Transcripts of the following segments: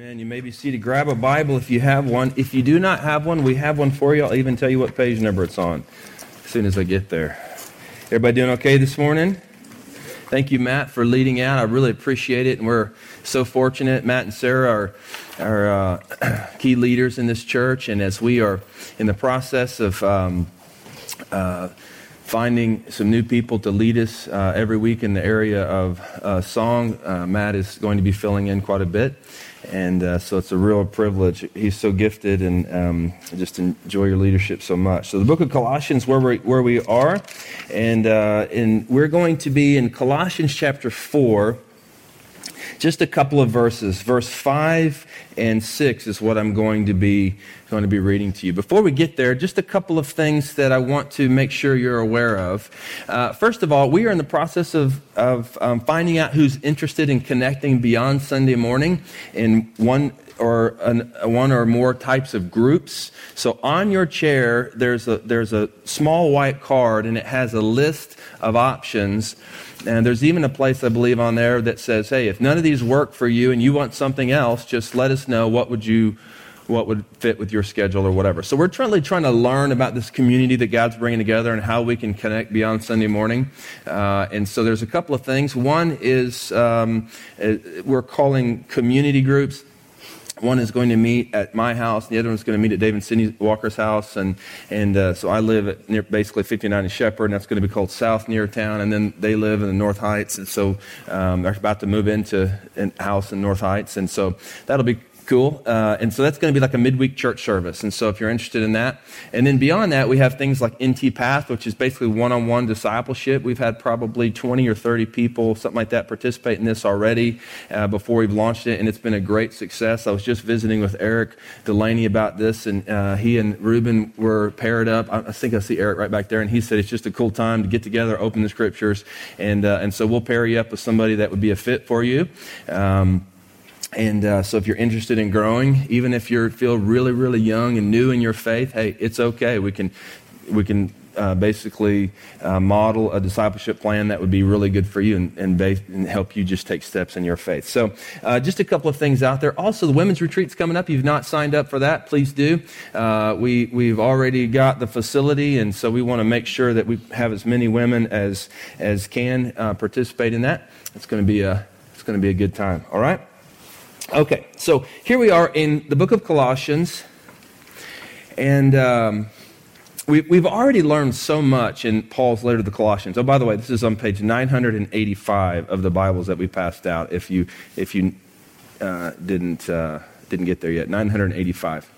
Amen. You may be seated. Grab a Bible if you have one. If you do not have one, we have one for you. I'll even tell you what page number it's on as soon as I get there. Everybody doing okay this morning? Thank you, Matt, for leading out. I really appreciate it. And we're so fortunate. Matt and Sarah are, are uh, key leaders in this church. And as we are in the process of um, uh, finding some new people to lead us uh, every week in the area of uh, song, uh, Matt is going to be filling in quite a bit. And uh, so it's a real privilege. He's so gifted, and um, just enjoy your leadership so much. So the book of Colossians, where we, where we are, and, uh, and we're going to be in Colossians chapter 4 just a couple of verses. Verse 5 and 6 is what I'm going to be going to be reading to you. Before we get there, just a couple of things that I want to make sure you're aware of. Uh, first of all, we are in the process of, of um, finding out who's interested in connecting beyond Sunday morning in one or an, one or more types of groups. So on your chair, there's a, there's a small white card and it has a list of options. And there's even a place, I believe, on there that says, hey, if none of these work for you and you want something else, just let us know what would you what would fit with your schedule or whatever. So we're really trying to learn about this community that God's bringing together and how we can connect beyond Sunday morning. Uh, and so there's a couple of things. One is um, uh, we're calling community groups. One is going to meet at my house. and The other one's going to meet at David Sidney Walker's house. And, and uh, so I live at near, basically 59 and Shepherd, and that's going to be called South Near Town. And then they live in the North Heights. And so um, they're about to move into a house in North Heights. And so that'll be cool. Uh, and so that's going to be like a midweek church service. And so if you're interested in that, and then beyond that, we have things like NT Path, which is basically one on one discipleship. We've had probably 20 or 30 people, something like that, participate in this already uh, before we've launched it. And it's been a great success. I was just visiting with Eric Delaney about this, and uh, he and Ruben were paired up. I, think I see Eric right back there, and he said it's just a cool time to get together, open the scriptures. And, uh, and so we'll pair you up with somebody that would be a fit for you. Um, and uh, so, if you're interested in growing, even if you feel really, really young and new in your faith, hey, it's okay. We can, we can uh, basically uh, model a discipleship plan that would be really good for you and, and, base, and help you just take steps in your faith. So, uh, just a couple of things out there. Also, the women's retreat's coming up. If you've not signed up for that, please do. Uh, we, we've already got the facility, and so we want to make sure that we have as many women as, as can uh, participate in that. It's going to be a, it's going to be a good time. All right? Okay, so here we are in the book of Colossians, and um, we, we've already learned so much in Paul's letter to the Colossians. Oh, by the way, this is on page 985 of the Bibles that we passed out. If you if you uh, didn't uh, didn't get there yet, 985.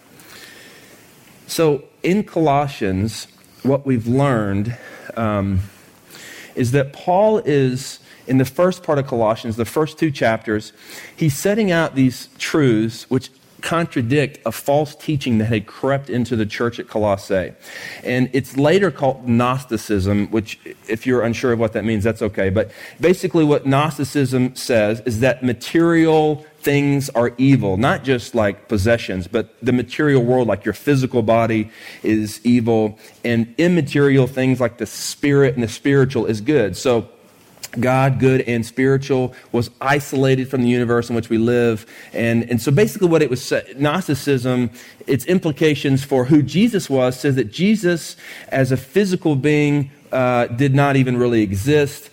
So in Colossians, what we've learned um, is that Paul is in the first part of Colossians, the first two chapters, he's setting out these truths which contradict a false teaching that had crept into the church at Colossae. And it's later called Gnosticism, which, if you're unsure of what that means, that's okay. But basically, what Gnosticism says is that material things are evil, not just like possessions, but the material world, like your physical body, is evil, and immaterial things like the spirit and the spiritual is good. So, God, good and spiritual, was isolated from the universe in which we live. And, and so basically, what it was Gnosticism, its implications for who Jesus was, says that Jesus, as a physical being, uh, did not even really exist,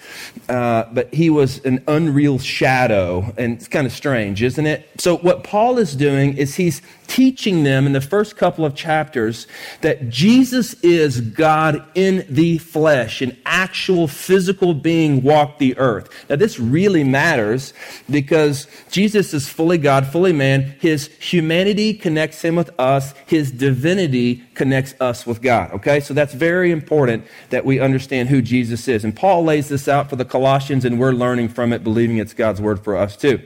uh, but he was an unreal shadow. And it's kind of strange, isn't it? So, what Paul is doing is he's teaching them in the first couple of chapters that Jesus is God in the flesh, an actual physical being walked the earth. Now, this really matters because Jesus is fully God, fully man. His humanity connects him with us, his divinity connects us with God. Okay? So, that's very important that we understand who Jesus is. And Paul lays this out for the Colossians, and we're learning from it, believing it's God's word for us too.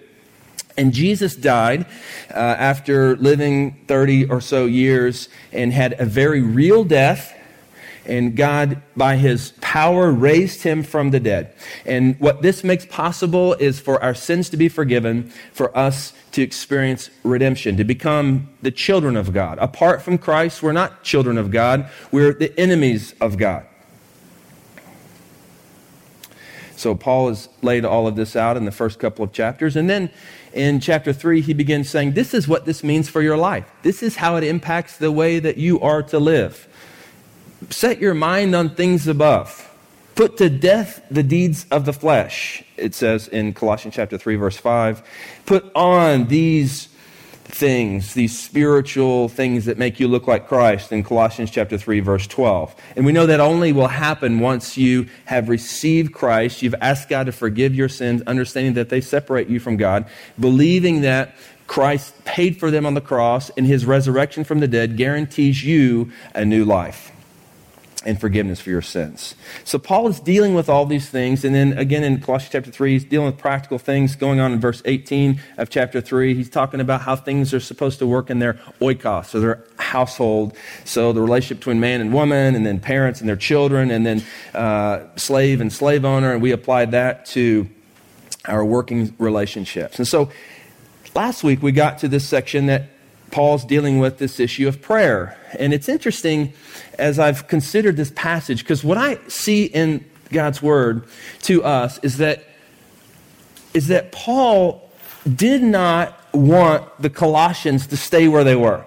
And Jesus died uh, after living 30 or so years and had a very real death. And God, by his power, raised him from the dead. And what this makes possible is for our sins to be forgiven, for us to experience redemption, to become the children of God. Apart from Christ, we're not children of God, we're the enemies of God. So Paul has laid all of this out in the first couple of chapters. And then in chapter 3, he begins saying, This is what this means for your life. This is how it impacts the way that you are to live. Set your mind on things above. Put to death the deeds of the flesh, it says in Colossians chapter 3, verse 5. Put on these things, these spiritual things that make you look like Christ in Colossians chapter 3 verse 12. And we know that only will happen once you have received Christ, you've asked God to forgive your sins, understanding that they separate you from God, believing that Christ paid for them on the cross and his resurrection from the dead guarantees you a new life and forgiveness for your sins. So Paul is dealing with all these things. And then again in Colossians chapter 3, he's dealing with practical things going on in verse 18 of chapter 3. He's talking about how things are supposed to work in their oikos, so their household. So the relationship between man and woman, and then parents and their children, and then uh, slave and slave owner. And we applied that to our working relationships. And so last week we got to this section that Paul's dealing with this issue of prayer. And it's interesting as I've considered this passage, because what I see in God's word to us is that, is that Paul did not want the Colossians to stay where they were.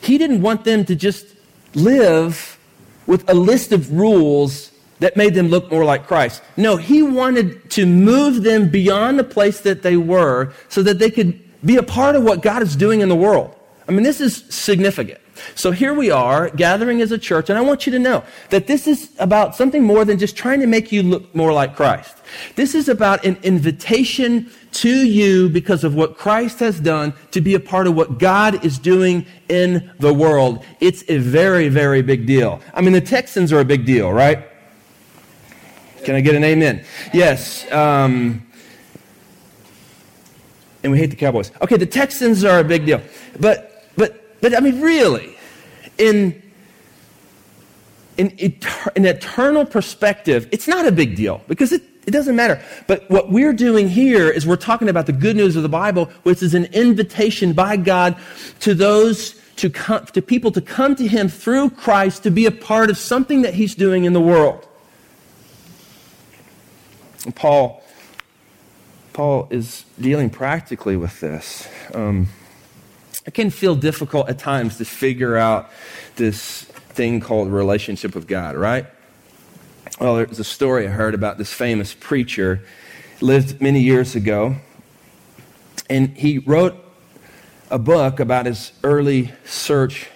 He didn't want them to just live with a list of rules that made them look more like Christ. No, he wanted to move them beyond the place that they were so that they could be a part of what God is doing in the world. I mean, this is significant. So here we are gathering as a church, and I want you to know that this is about something more than just trying to make you look more like Christ. This is about an invitation to you because of what Christ has done to be a part of what God is doing in the world. It's a very, very big deal. I mean, the Texans are a big deal, right? Can I get an amen? Yes. Um, and we hate the Cowboys. Okay, the Texans are a big deal. But but I mean, really, in, in, in eternal perspective, it's not a big deal because it, it doesn't matter. But what we're doing here is we're talking about the good news of the Bible, which is an invitation by God to those to come, to people to come to Him through Christ to be a part of something that He's doing in the world. And Paul, Paul is dealing practically with this. Um, it can feel difficult at times to figure out this thing called relationship with God, right? Well, there's a story I heard about this famous preacher, lived many years ago, and he wrote a book about his early search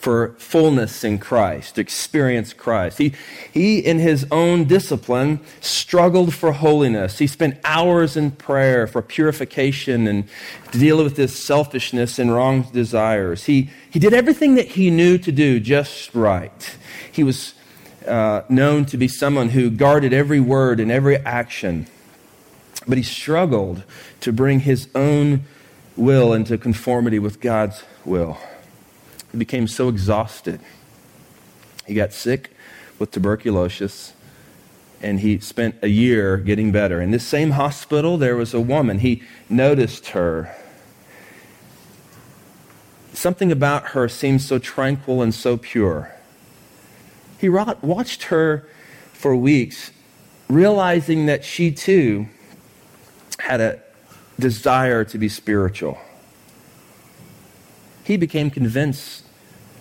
for fullness in Christ, experience Christ. He, he, in his own discipline, struggled for holiness. He spent hours in prayer for purification and to deal with his selfishness and wrong desires. He, he did everything that he knew to do just right. He was uh, known to be someone who guarded every word and every action, but he struggled to bring his own will into conformity with God's will. He became so exhausted. He got sick with tuberculosis and he spent a year getting better. In this same hospital, there was a woman. He noticed her. Something about her seemed so tranquil and so pure. He watched her for weeks, realizing that she too had a desire to be spiritual he became convinced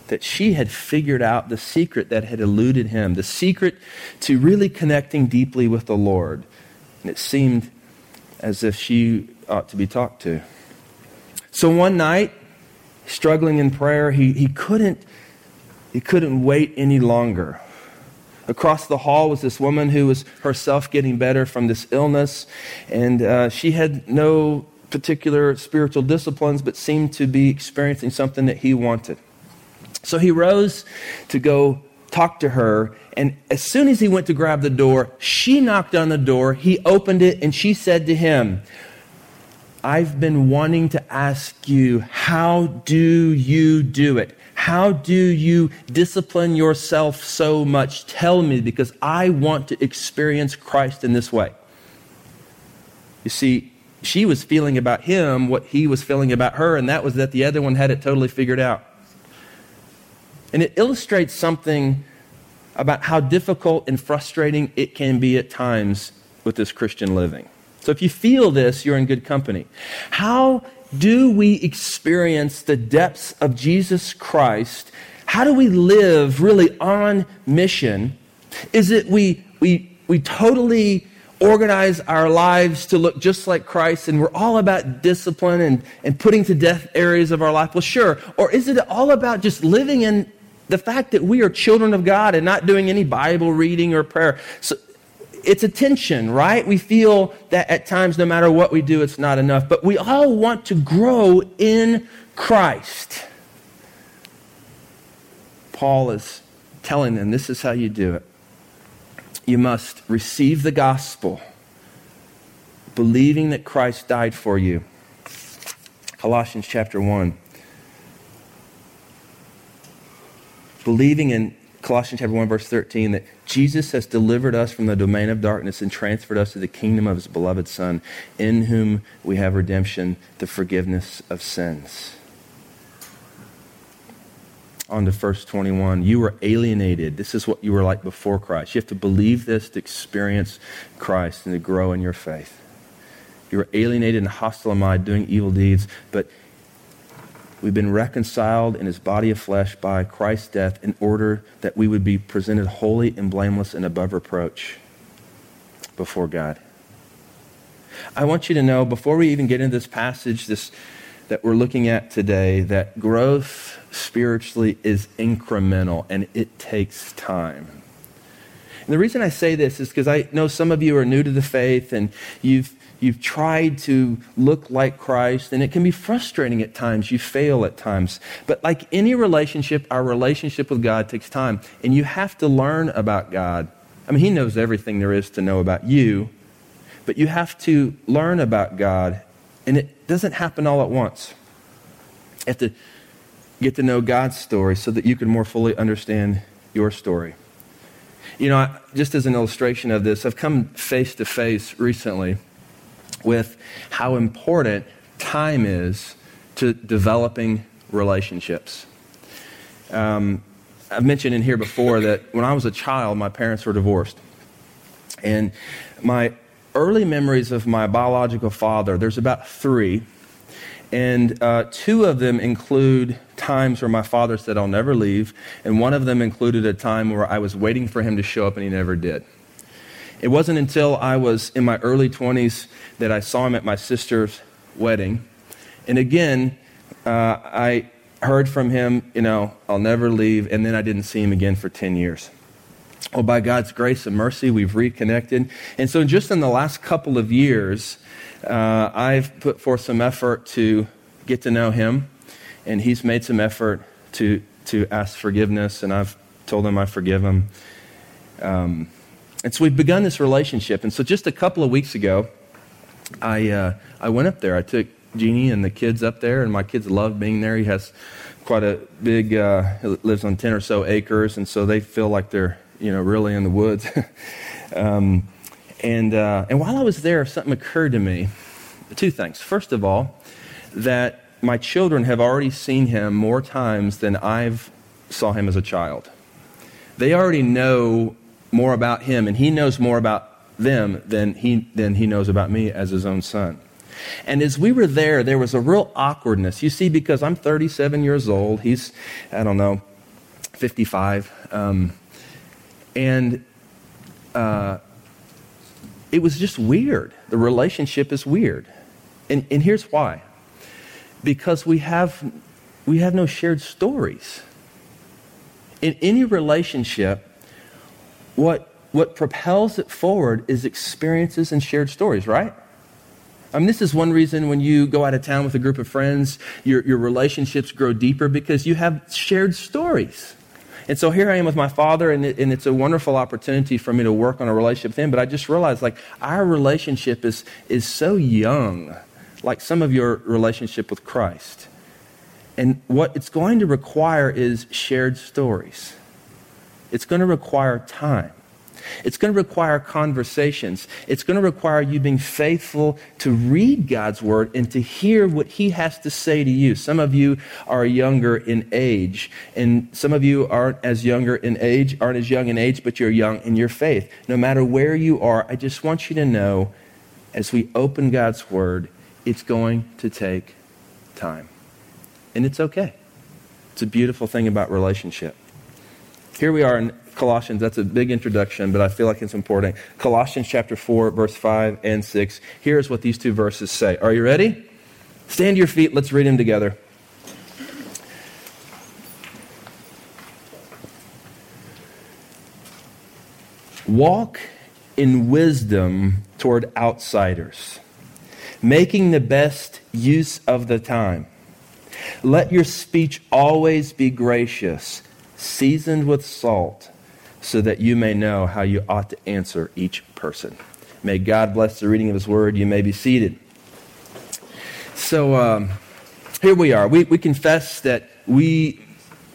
that she had figured out the secret that had eluded him, the secret to really connecting deeply with the Lord. And it seemed as if she ought to be talked to. So one night, struggling in prayer, he, he, couldn't, he couldn't wait any longer. Across the hall was this woman who was herself getting better from this illness, and uh, she had no particular spiritual disciplines, but seemed to be experiencing something that he wanted. So he rose to go talk to her, and as soon as he went to grab the door, she knocked on the door. He opened it, and she said to him, I've been wanting to ask you, how do you do it? How do you discipline yourself so much? Tell me, because I want to experience Christ in this way. You see, she was feeling about him what he was feeling about her, and that was that the other one had it totally figured out. And it illustrates something about how difficult and frustrating it can be at times with this Christian living. So if you feel this, you're in good company. How do we experience the depths of Jesus Christ? How do we live really on mission? Is it we, we, we totally organize our lives to look just like Christ and we're all about discipline and, and putting to death areas of our life? Well, sure. Or is it all about just living in the fact that we are children of God and not doing any Bible reading or prayer? So it's a tension, right? We feel that at times, no matter what we do, it's not enough. But we all want to grow in Christ. Paul is telling them this is how you do it you must receive the gospel, believing that Christ died for you. Colossians chapter 1. Believing in Colossians chapter 1, verse 13, that Jesus has delivered us from the domain of darkness and transferred us to the kingdom of his beloved Son, in whom we have redemption, the forgiveness of sins on to verse 21. You were alienated. This is what you were like before Christ. You have to believe this to experience Christ and to grow in your faith. You were alienated and hostile in mind, doing evil deeds, but we've been reconciled in his body of flesh by Christ's death in order that we would be presented holy and blameless and above reproach before God. I want you to know, before we even get into this passage, this that we're looking at today, that growth spiritually is incremental and it takes time. And the reason I say this is because I know some of you are new to the faith and you've you've tried to look like Christ, and it can be frustrating at times. You fail at times. But like any relationship, our relationship with God takes time, and you have to learn about God. I mean, He knows everything there is to know about you, but you have to learn about God, and it doesn't happen all at once. You have to get to know God's story so that you can more fully understand your story. You know, just as an illustration of this, I've come face to face recently with how important time is to developing relationships. Um, I've mentioned in here before that when I was a child, my parents were divorced. And my early memories of my biological father, there's about three. And uh, two of them include times where my father said, I'll never leave. And one of them included a time where I was waiting for him to show up and he never did. It wasn't until I was in my early 20s that I saw him at my sister's wedding. And again, uh, I heard from him, you know, I'll never leave. And then I didn't see him again for 10 years. Well, by God's grace and mercy, we've reconnected. And so, just in the last couple of years, uh, I've put forth some effort to get to know him, and he's made some effort to, to ask forgiveness, and I've told him I forgive him. Um, and so we've begun this relationship. And so just a couple of weeks ago, I, uh, I went up there. I took Jeannie and the kids up there, and my kids love being there. He has quite a big, uh, lives on 10 or so acres, and so they feel like they're, you know, really in the woods. um, and, uh, and while I was there, something occurred to me. Two things. First of all, that my children have already seen him more times than I've saw him as a child. They already know more about him, and he knows more about them than he, than he knows about me as his own son. And as we were there, there was a real awkwardness. You see, because I'm 37 years old, he's, I don't know, 55. Um, and uh, it was just weird. The relationship is weird. And, and here's why because we have, we have no shared stories. In any relationship, what, what propels it forward is experiences and shared stories, right? I mean, this is one reason when you go out of town with a group of friends, your, your relationships grow deeper because you have shared stories. And so here I am with my father, and, it, and it's a wonderful opportunity for me to work on a relationship with him. But I just realized, like, our relationship is, is so young, like some of your relationship with Christ. And what it's going to require is shared stories. It's going to require time. It's going to require conversations. It's going to require you being faithful to read God's word and to hear what He has to say to you. Some of you are younger in age, and some of you aren't as younger in age, aren't as young in age, but you're young in your faith. No matter where you are, I just want you to know as we open God's Word, it's going to take time. And it's okay. It's a beautiful thing about relationship. Here we are in Colossians. That's a big introduction, but I feel like it's important. Colossians chapter 4, verse 5 and 6. Here's what these two verses say. Are you ready? Stand to your feet. Let's read them together. Walk in wisdom toward outsiders, making the best use of the time. Let your speech always be gracious, seasoned with salt, so that you may know how you ought to answer each person. May God bless the reading of His word. You may be seated. So um, here we are. We, we confess that we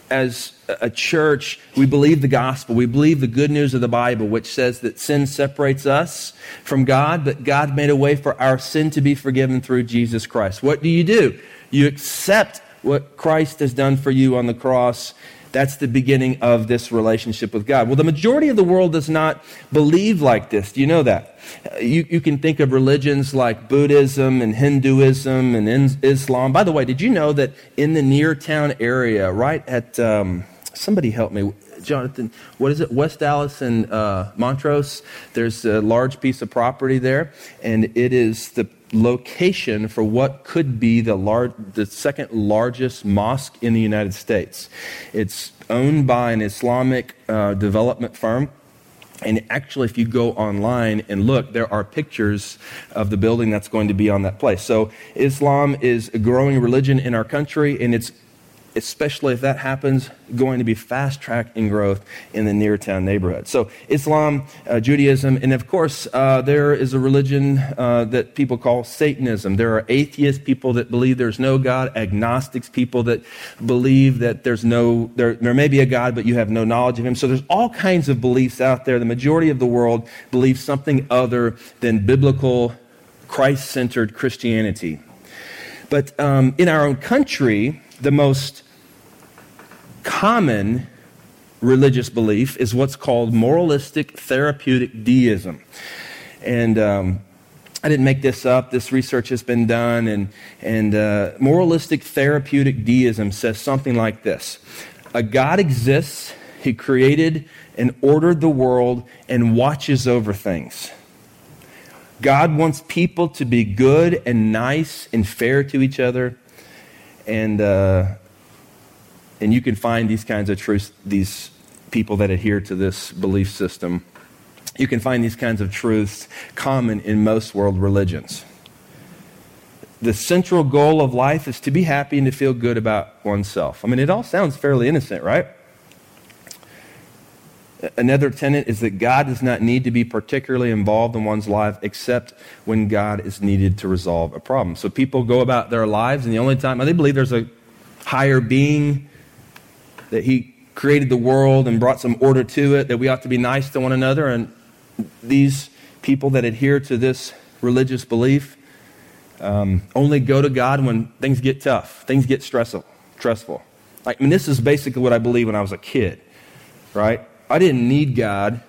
as a church, we believe the gospel. We believe the good news of the Bible, which says that sin separates us from God, but God made a way for our sin to be forgiven through Jesus Christ. What do you do? You accept what Christ has done for you on the cross that's the beginning of this relationship with God. Well, the majority of the world does not believe like this. Do you know that? You, you can think of religions like Buddhism and Hinduism and Islam. By the way, did you know that in the near town area, right at, um, somebody help me, Jonathan, what is it, West Allis and uh, Montrose? There's a large piece of property there, and it is the location for what could be the, lar- the second largest mosque in the United States. It's owned by an Islamic uh, development firm. And actually, if you go online and look, there are pictures of the building that's going to be on that place. So, Islam is a growing religion in our country, and it's especially if that happens, going to be fast tracking growth in the near town neighborhood. So, Islam, uh, Judaism, and of course, uh, there is a religion uh, that people call Satanism. There are atheist people that believe there's no God, agnostics, people that believe that there's no, there, there may be a God, but you have no knowledge of Him. So, there's all kinds of beliefs out there. The majority of the world believes something other than biblical, Christ centered Christianity. But um, in our own country, the most common religious belief is what's called moralistic therapeutic deism. And um, I didn't make this up. This research has been done. And, and uh, moralistic therapeutic deism says something like this A God exists, He created and ordered the world and watches over things. God wants people to be good and nice and fair to each other. And uh, and you can find these kinds of truths, these people that adhere to this belief system. You can find these kinds of truths common in most world religions. The central goal of life is to be happy and to feel good about oneself. I mean, it all sounds fairly innocent, right? Another tenet is that God does not need to be particularly involved in one's life except when God is needed to resolve a problem. So people go about their lives, and the only time they believe there's a higher being that He created the world and brought some order to it, that we ought to be nice to one another. And these people that adhere to this religious belief um, only go to God when things get tough, things get stressful. stressful. Like, I mean, this is basically what I believed when I was a kid, right? I didn't need God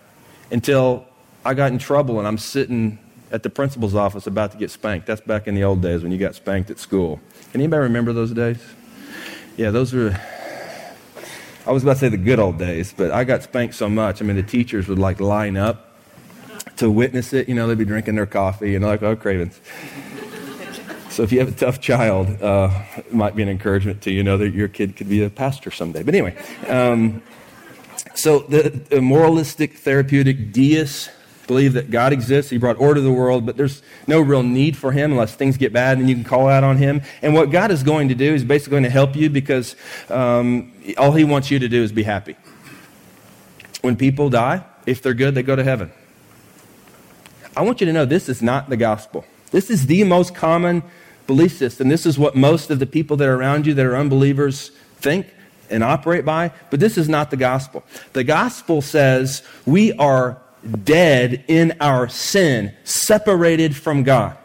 until I got in trouble and I'm sitting at the principal's office about to get spanked. That's back in the old days when you got spanked at school. Can anybody remember those days? Yeah, those were I was about to say the good old days, but I got spanked so much. I mean, the teachers would like line up to witness it. You know, they'd be drinking their coffee and like, oh, Cravens. so if you have a tough child, uh, it might be an encouragement to you know that your kid could be a pastor someday. But anyway, um, so the, the moralistic, therapeutic, deist believe that God exists. He brought order to the world, but there's no real need for Him unless things get bad, and you can call out on Him. And what God is going to do is basically going to help you because um, all He wants you to do is be happy. When people die, if they're good, they go to heaven. I want you to know this is not the gospel. This is the most common belief system. This is what most of the people that are around you that are unbelievers think and operate by, but this is not the gospel. The gospel says we are dead in our sin, separated from God.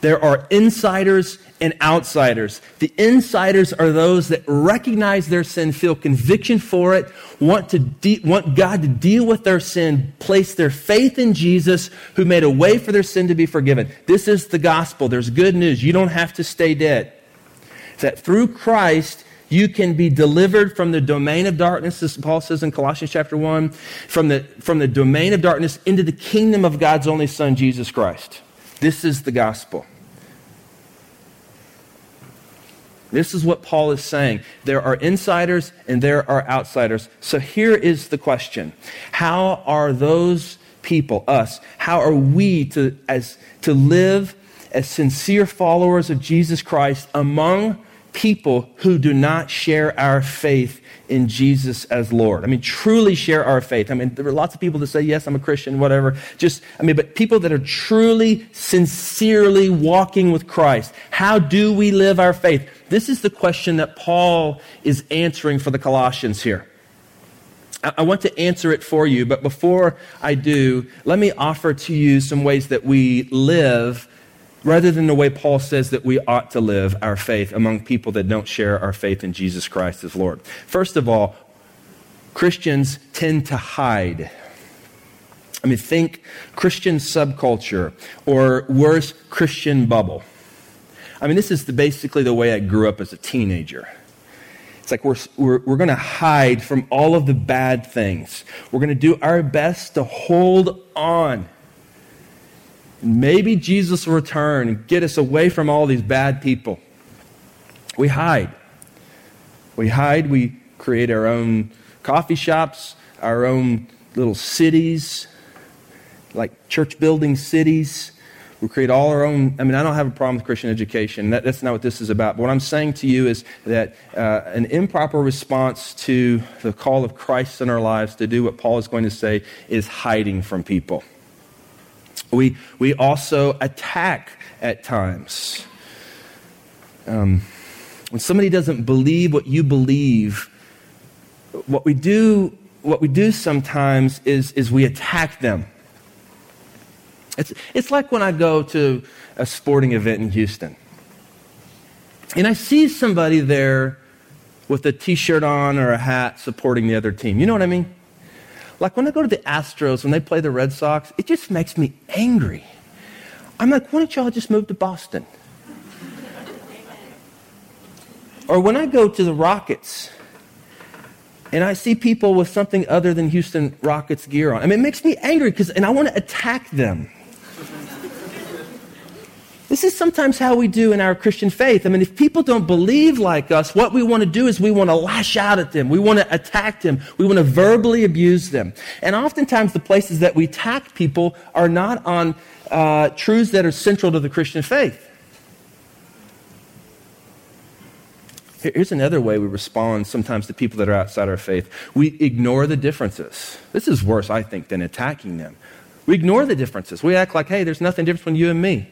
There are insiders and outsiders. The insiders are those that recognize their sin, feel conviction for it, want, to de- want God to deal with their sin, place their faith in Jesus who made a way for their sin to be forgiven. This is the gospel. There's good news. You don't have to stay dead. That through Christ, you can be delivered from the domain of darkness, as Paul says in Colossians chapter 1, from the, from the domain of darkness into the kingdom of God's only Son, Jesus Christ. This is the gospel. This is what Paul is saying. There are insiders and there are outsiders. So here is the question How are those people, us, how are we to, as, to live as sincere followers of Jesus Christ among people who do not share our faith in Jesus as Lord. I mean, truly share our faith. I mean, there are lots of people that say, yes, I'm a Christian, whatever. Just, I mean, but people that are truly, sincerely walking with Christ. How do we live our faith? This is the question that Paul is answering for the Colossians here. I want to answer it for you, but before I do, let me offer to you some ways that we live rather than the way Paul says that we ought to live our faith among people that don't share our faith in Jesus Christ as Lord. First of all, Christians tend to hide. I mean, think Christian subculture or worse, Christian bubble. I mean, this is the, basically the way I grew up as a teenager. It's like we're, we're, we're going to hide from all of the bad things. We're going to do our best to hold on Maybe Jesus will return and get us away from all these bad people. We hide. We hide. We create our own coffee shops, our own little cities, like church building cities. We create all our own. I mean, I don't have a problem with Christian education. That, that's not what this is about. But what I'm saying to you is that uh, an improper response to the call of Christ in our lives to do what Paul is going to say is hiding from people. We, we also attack at times. Um, when somebody doesn't believe what you believe, what we do, what we do sometimes is, is we attack them. It's, it's like when I go to a sporting event in Houston and I see somebody there with a t shirt on or a hat supporting the other team. You know what I mean? Like when I go to the Astros, when they play the Red Sox, it just makes me angry. I'm like, why don't y'all just move to Boston? or when I go to the Rockets and I see people with something other than Houston Rockets gear on, I mean, it makes me angry because, and I want to attack them. This is sometimes how we do in our Christian faith. I mean, if people don't believe like us, what we want to do is we want to lash out at them. We want to attack them. We want to verbally abuse them. And oftentimes the places that we attack people are not on uh, truths that are central to the Christian faith. Here's another way we respond sometimes to people that are outside our faith. We ignore the differences. This is worse, I think, than attacking them. We ignore the differences. We act like, hey, there's nothing different between you and me.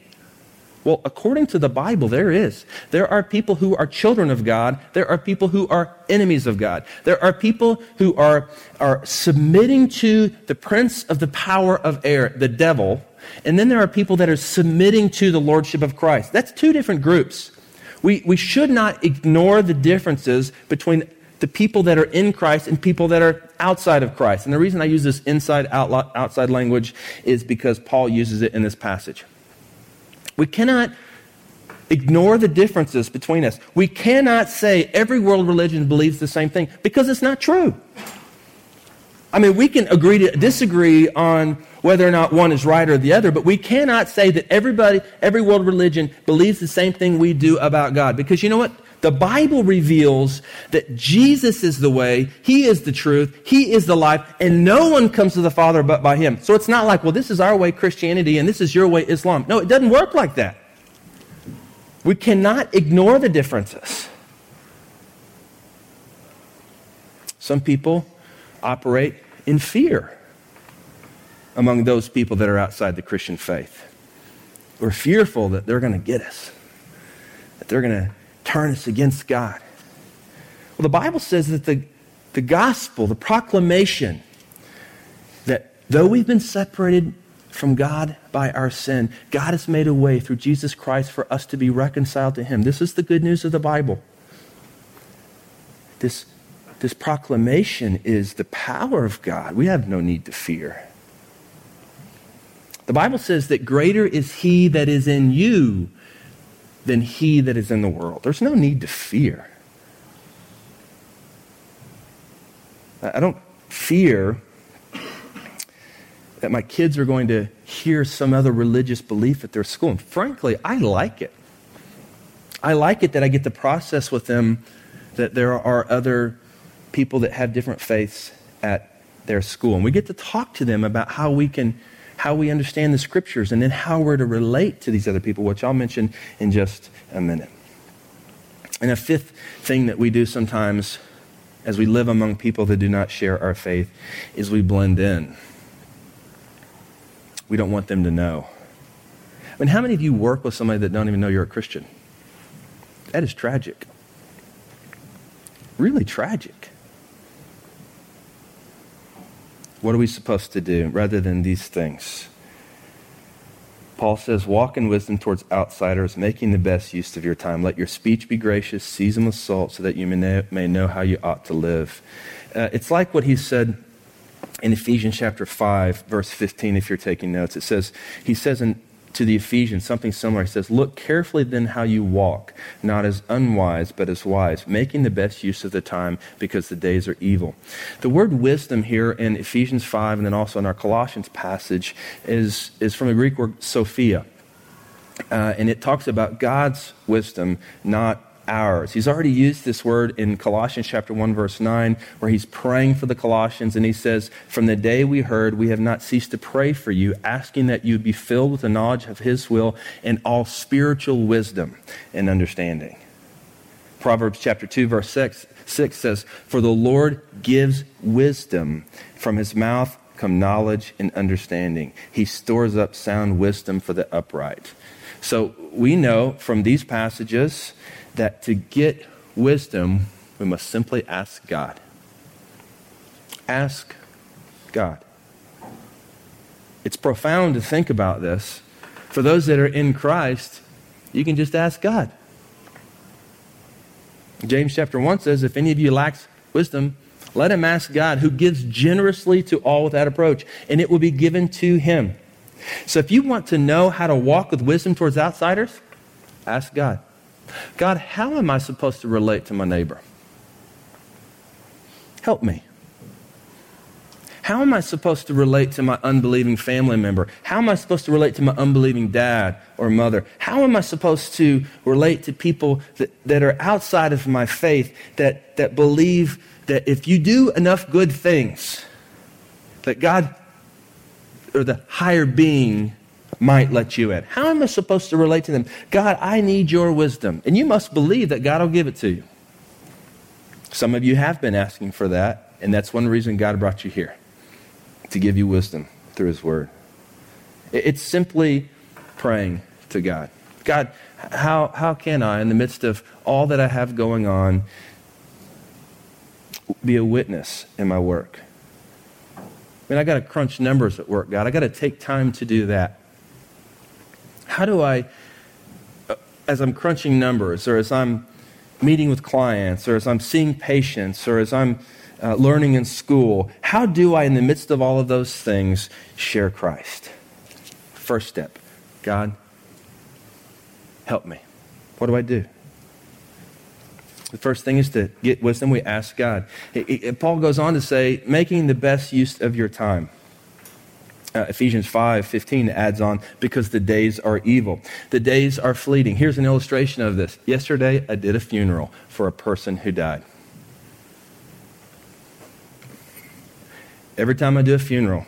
Well, according to the Bible, there is. There are people who are children of God. There are people who are enemies of God. There are people who are, are submitting to the prince of the power of air, the devil. And then there are people that are submitting to the lordship of Christ. That's two different groups. We, we should not ignore the differences between the people that are in Christ and people that are outside of Christ. And the reason I use this inside outside language is because Paul uses it in this passage. We cannot ignore the differences between us. We cannot say every world religion believes the same thing because it's not true. I mean, we can agree to disagree on whether or not one is right or the other, but we cannot say that everybody, every world religion believes the same thing we do about God. Because you know what? The Bible reveals that Jesus is the way, He is the truth, He is the life, and no one comes to the Father but by Him. So it's not like, well, this is our way Christianity and this is your way Islam. No, it doesn't work like that. We cannot ignore the differences. Some people operate in fear among those people that are outside the Christian faith. We're fearful that they're going to get us, that they're going to turn us against God. Well, the Bible says that the, the gospel, the proclamation, that though we've been separated from God by our sin. God has made a way through Jesus Christ for us to be reconciled to Him. This is the good news of the Bible. This, this proclamation is the power of God. We have no need to fear. The Bible says that greater is He that is in you than He that is in the world. There's no need to fear. I don't fear that my kids are going to hear some other religious belief at their school. And frankly, I like it. I like it that I get to process with them that there are other people that have different faiths at their school. And we get to talk to them about how we can how we understand the scriptures and then how we're to relate to these other people, which I'll mention in just a minute. And a fifth thing that we do sometimes as we live among people that do not share our faith is we blend in. We don't want them to know. I mean, how many of you work with somebody that don't even know you're a Christian? That is tragic. Really tragic. What are we supposed to do rather than these things? Paul says, Walk in wisdom towards outsiders, making the best use of your time. Let your speech be gracious, seasoned with salt, so that you may know, how you ought to live. Uh, it's like what he said in Ephesians chapter 5, verse 15, if you're taking notes. It says, He says in to the Ephesians something similar. He says, Look carefully then how you walk, not as unwise, but as wise, making the best use of the time because the days are evil. The word wisdom here in Ephesians 5 and then also in our Colossians passage is, is from the Greek word Sophia. Uh, and it talks about God's wisdom, not ours. He's already used this word in Colossians chapter 1 verse 9 where he's praying for the Colossians and he says, "From the day we heard, we have not ceased to pray for you, asking that you be filled with the knowledge of his will and all spiritual wisdom and understanding." Proverbs chapter 2 verse 6, 6 says, "For the Lord gives wisdom, from his mouth come knowledge and understanding. He stores up sound wisdom for the upright." So we know from these passages that to get wisdom, we must simply ask God. Ask God. It's profound to think about this. For those that are in Christ, you can just ask God. James chapter 1 says, If any of you lacks wisdom, let him ask God, who gives generously to all without approach, and it will be given to him. So if you want to know how to walk with wisdom towards outsiders, ask God. God, how am I supposed to relate to my neighbor? Help me. How am I supposed to relate to my unbelieving family member? How am I supposed to relate to my unbelieving dad or mother? How am I supposed to relate to people that, that are outside of my faith that, that believe that if you do enough good things, that God or the higher being might let you in. How am I supposed to relate to them? God, I need your wisdom. And you must believe that God will give it to you. Some of you have been asking for that, and that's one reason God brought you here to give you wisdom through His Word. It's simply praying to God. God, how, how can I, in the midst of all that I have going on, be a witness in my work? I mean, I got to crunch numbers at work, God. I got to take time to do that. How do I, uh, as I'm crunching numbers, or as I'm meeting with clients, or as I'm seeing patients, or as I'm uh, learning in school, how do I, in the midst of all of those things, share Christ? First step God, help me. What do I do? The first thing is to get wisdom. We ask God. It, it, Paul goes on to say, making the best use of your time uh, Ephesians 5 15 adds on, because the days are evil. The days are fleeting. Here's an illustration of this. Yesterday, I did a funeral for a person who died. Every time I do a funeral,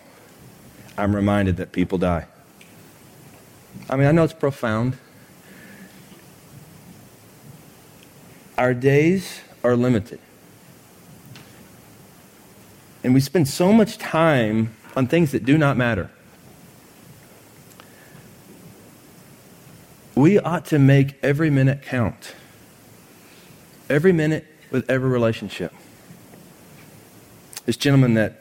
I'm reminded that people die. I mean, I know it's profound. Our days are limited. And we spend so much time on things that do not matter. We ought to make every minute count. Every minute with every relationship. This gentleman that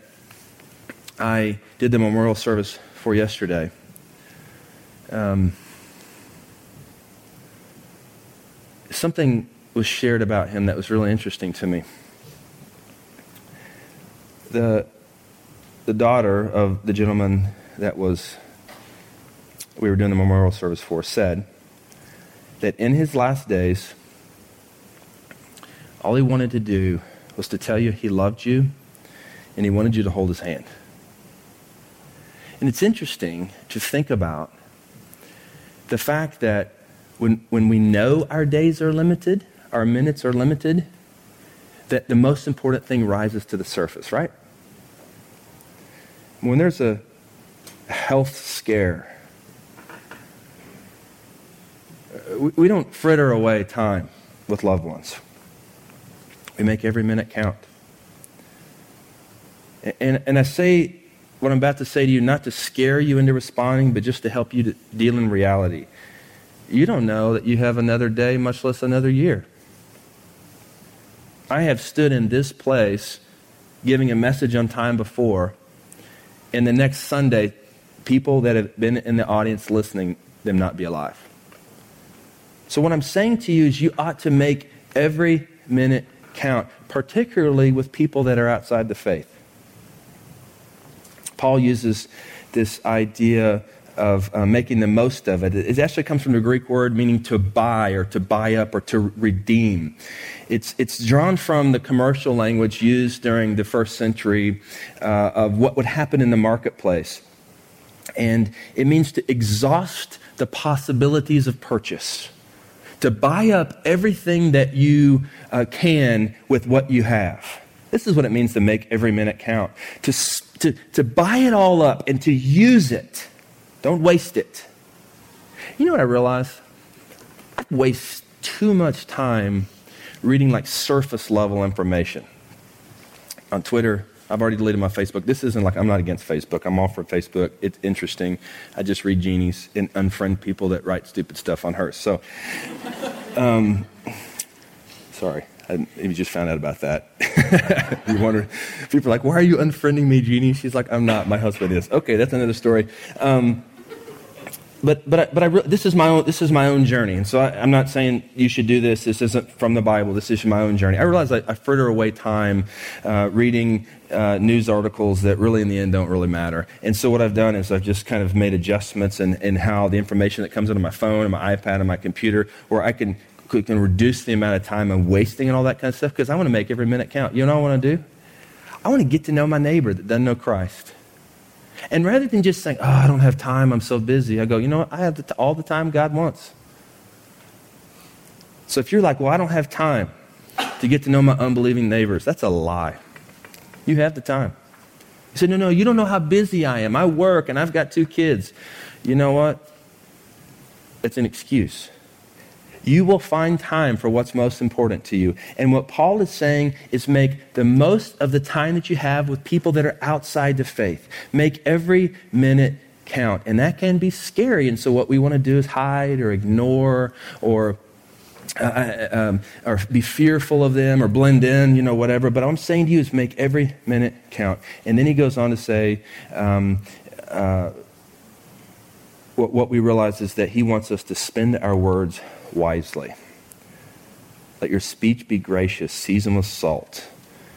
I did the memorial service for yesterday. Um, something was shared about him that was really interesting to me. The, the daughter of the gentleman that was we were doing the memorial service for said that in his last days, all he wanted to do was to tell you he loved you and he wanted you to hold his hand. And it's interesting to think about the fact that when, when we know our days are limited, our minutes are limited, that the most important thing rises to the surface, right? When there's a health scare, we, don't fritter away time with loved ones. We make every minute count. And, and I say what I'm about to say to you not to scare you into responding, but just to help you to deal in reality. You don't know that you have another day, much less another year. I have stood in this place giving a message on time before, and the next Sunday, people that have been in the audience listening, them not be alive. So, what I'm saying to you is you ought to make every minute count, particularly with people that are outside the faith. Paul uses this idea of uh, making the most of it. It actually comes from the Greek word meaning to buy or to buy up or to redeem. It's, it's drawn from the commercial language used during the first century uh, of what would happen in the marketplace. And it means to exhaust the possibilities of purchase to buy up everything that you uh, can with what you have. This is what it means to make every minute count. To, to, to buy it all up and to use it. Don't waste it. You know what I realize? I waste too much time reading like surface level information on Twitter, I've already deleted my Facebook. This isn't like I'm not against Facebook. I'm all for Facebook. It's interesting. I just read Jeannie's and unfriend people that write stupid stuff on hers. So, um, sorry. I, you just found out about that. you wonder, people are like, why are you unfriending me, Jeannie? She's like, I'm not. My husband is. Okay, that's another story. Um, but but but I re- this is my own this is my own journey, and so I, am not saying you should do this. This isn't from the Bible. This is my own journey. I realize I, I fritter away time uh, reading uh, news articles that really, in the end, don't really matter. And so what I've done is I've just kind of made adjustments in, in how the information that comes into my phone and my iPad and my computer, where I can can reduce the amount of time I'm wasting and all that kind of stuff, because I want to make every minute count. You know what I want to do? I want to get to know my neighbor that doesn't know Christ. And rather than just saying, oh, I don't have time, I'm so busy, I go, you know what? I have the all the time God wants. So if you're like, well, I don't have time to get to know my unbelieving neighbors, that's a lie. You have the time. He said, no, no, you don't know how busy I am. I work and I've got two kids. You know what? It's an excuse you will find time for what's most important to you. And what Paul is saying is make the most of the time that you have with people that are outside the faith. Make every minute count. And that can be scary. And so what we want to do is hide or ignore or uh, uh, um, or be fearful of them or blend in, you know, whatever. But I'm saying to you is make every minute count. And then he goes on to say, um, uh, what, what we realize is that he wants us to spend our words wisely. Let your speech be gracious, seasoned with salt.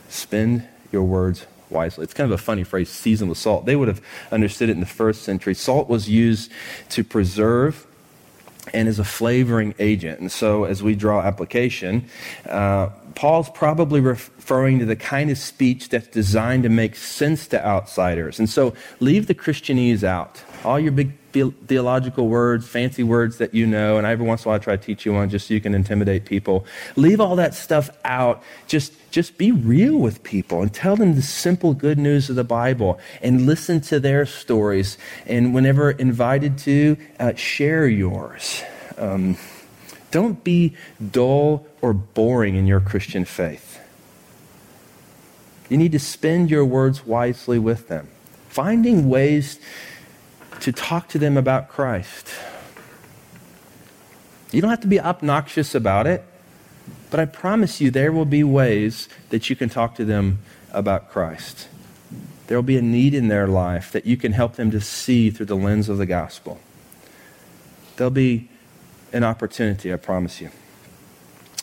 Spend your words wisely. It's kind of a funny phrase, seasoned with salt. They would have understood it in the first century. Salt was used to preserve and as a flavoring agent. And so, as we draw application, uh, Paul's probably referring to the kind of speech that's designed to make sense to outsiders. And so, leave the Christianese out. All your big theological words, fancy words that you know, and every once in a while I try to teach you one just so you can intimidate people. Leave all that stuff out. Just, just be real with people and tell them the simple good news of the Bible and listen to their stories. And whenever invited to, uh, share yours. Um, don't be dull or boring in your Christian faith. You need to spend your words wisely with them. Finding ways to talk to them about Christ. You don't have to be obnoxious about it, but I promise you there will be ways that you can talk to them about Christ. There will be a need in their life that you can help them to see through the lens of the gospel. There'll be an opportunity, I promise you.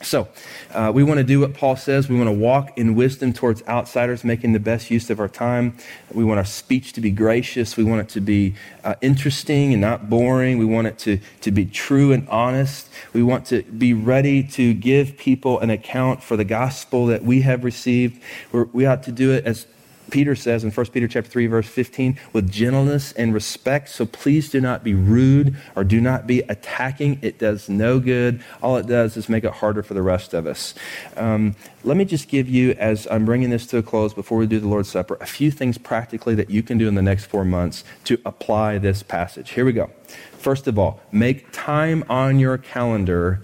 So, uh, we want to do what Paul says. We want to walk in wisdom towards outsiders, making the best use of our time. We want our speech to be gracious. We want it to be uh, interesting and not boring. We want it to, to be true and honest. We want to be ready to give people an account for the gospel that we have received. We're, we ought to do it as Peter says in 1 Peter chapter 3 verse 15 with gentleness and respect so please do not be rude or do not be attacking. It does no good. All it does is make it harder for the rest of us. Um, let me just give you as i'm bringing this to a close before we do the lord's supper a few things practically that you can do in the next four months to apply this passage. Here we go. First of all make time on your calendar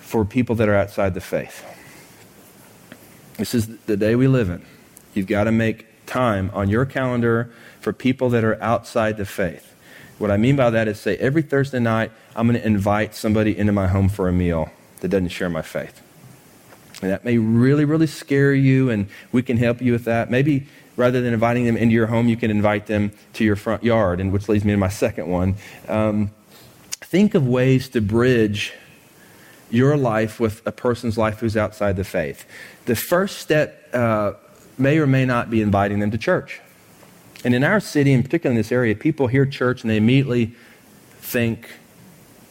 for people that are outside the faith. This is the day we live in You've got to make time on your calendar for people that are outside the faith. What I mean by that is say, every Thursday night, I'm going to invite somebody into my home for a meal that doesn't share my faith. And that may really, really scare you, and we can help you with that. Maybe rather than inviting them into your home, you can invite them to your front yard, and which leads me to my second one. Um, think of ways to bridge your life with a person's life who's outside the faith. The first step uh, may or may not be inviting them to church. And in our city, and particularly in this area, people hear church and they immediately think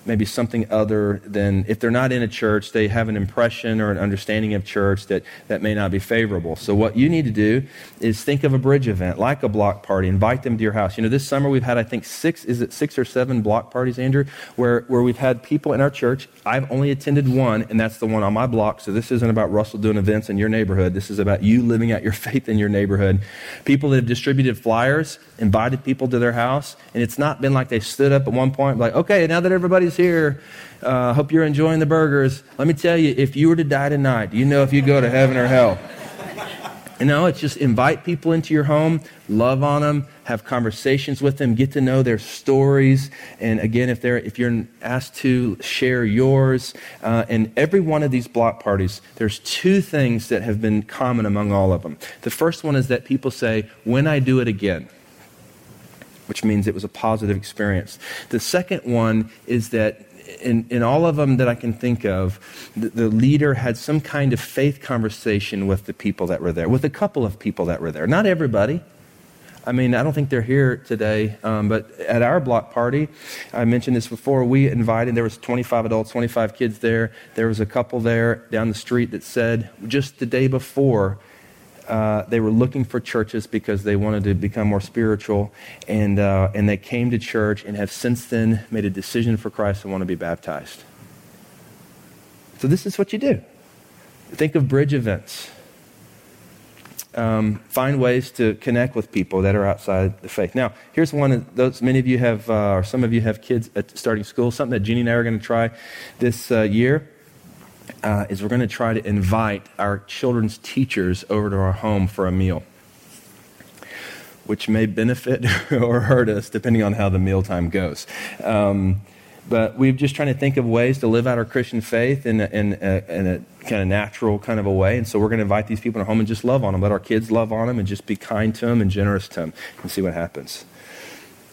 maybe something other than if they're not in a church, they have an impression or an understanding of church that, that may not be favorable. So, what you need to do is think of a bridge event like a block party, invite them to your house. You know, this summer we've had, I think, six, is it six or seven block parties, Andrew, where, where we've had people in our church. I've only attended one, and that's the one on my block. So, this isn't about Russell doing events in your neighborhood. This is about you living out your faith in your neighborhood. People that have distributed flyers, invited people to their house, and it's not been like they stood up at one point, like, okay, now that everybody's here. Uh, hope you're enjoying the burgers. Let me tell you, if you were to die tonight, do you know if you go to heaven or hell? You know, it's just invite people into your home, love on them, have conversations with them, get to know their stories, and again, if they're if you're asked to share yours, uh, and every one of these block parties, there's two things that have been common among all of them. The first one is that people say, "When I do it again." Which means it was a positive experience. The second one is that in, in all of them that I can think of, the, the, leader had some kind of faith conversation with the people that were there, with a couple of people that were there. Not everybody. I mean, I don't think they're here today, um, but at our block party, I mentioned this before, we invited, there was 25 adults, 25 kids there. There was a couple there down the street that said just the day before, uh, they were looking for churches because they wanted to become more spiritual, and, uh, and they came to church and have since then made a decision for Christ and want to be baptized. So, this is what you do. Think of bridge events. Um, find ways to connect with people that are outside the faith. Now, here's one of those. Many of you have, uh, or some of you have kids at starting school. Something that Jeannie and I are going to try this uh, year uh, is we're going to try to invite our children's teachers over to our home for a meal, which may benefit or hurt us depending on how the mealtime goes. Um, but we're just trying to think of ways to live out our Christian faith in a, in a, in a kind of natural kind of a way. And so we're going to invite these people to our home and just love on them. Let our kids love on them and just be kind to them and generous to them and see what happens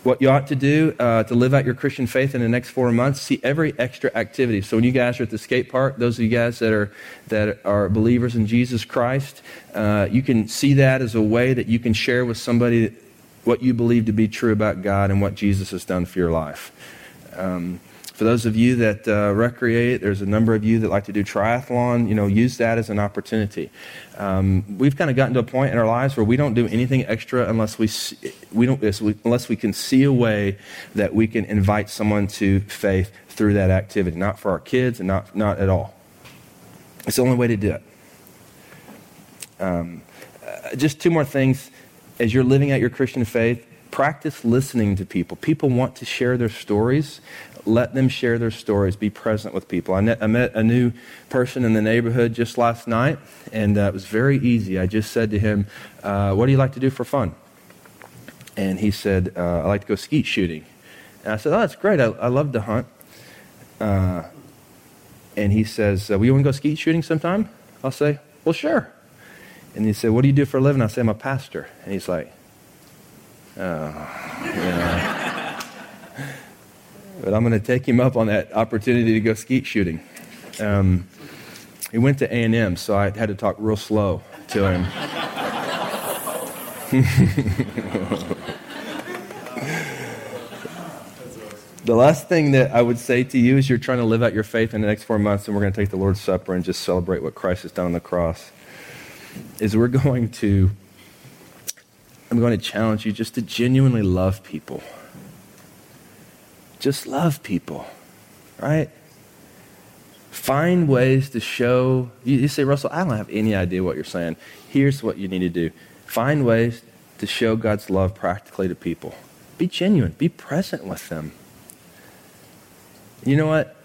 what you ought to do uh, to live out your Christian faith in the next four months. See every extra activity. So when you guys are at the skate park, those of you guys that are that are believers in Jesus Christ, uh, you can see that as a way that you can share with somebody what you believe to be true about God and what Jesus has done for your life. Um, for those of you that uh, recreate, there's a number of you that like to do triathlon. You know, use that as an opportunity. Um, we've kind of gotten to a point in our lives where we don't do anything extra unless we we don't unless we can see a way that we can invite someone to faith through that activity. Not for our kids and not not at all. It's the only way to do it. Um, uh, just two more things as you're living out your Christian faith practice listening to people. People want to share their stories let them share their stories, be present with people. I, met, I met a new person in the neighborhood just last night, and uh, it was very easy. I just said to him, uh, What do you like to do for fun? And he said, uh, I like to go skeet shooting. And I said, Oh, that's great. I, I love to hunt. Uh, and he says, uh, Will you want to go skeet shooting sometime? I'll say, Well, sure. And he said, What do you do for a living? I say, I'm a pastor. And he's like, Oh, yeah. But I'm going to take him up on that opportunity to go skeet shooting. Um, he went to A&M, so I had to talk real slow to him. the last thing that I would say to you is you're trying to live out your faith in the next four months, and we're going to take the Lord's Supper and just celebrate what Christ has done on the cross. Is we're going to, I'm going to challenge you just to genuinely love people. Just love people, right? Find ways to show. You, you say, Russell, I don't have any idea what you're saying. Here's what you need to do find ways to show God's love practically to people. Be genuine, be present with them. You know what?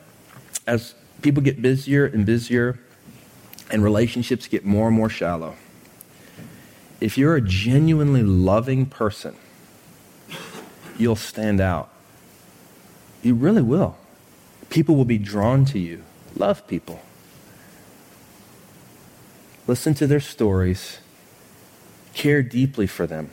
As people get busier and busier and relationships get more and more shallow, if you're a genuinely loving person, you'll stand out. You really will. People will be drawn to you. Love people. Listen to their stories. Care deeply for them.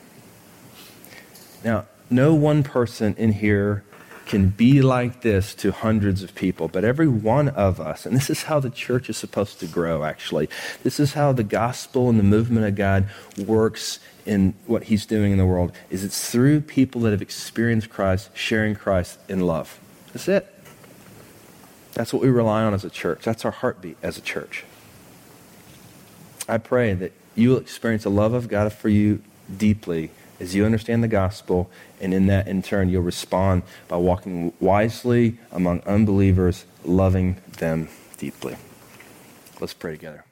Now, no one person in here can be like this to hundreds of people, but every one of us, and this is how the church is supposed to grow, actually. This is how the gospel and the movement of God works in what he's doing in the world, is it's through people that have experienced Christ, sharing Christ in love. That's it. That's what we rely on as a church. That's our heartbeat as a church. I pray that you will experience the love of God for you deeply as you understand the gospel, and in that, in turn, you'll respond by walking wisely among unbelievers, loving them deeply. Let's pray together.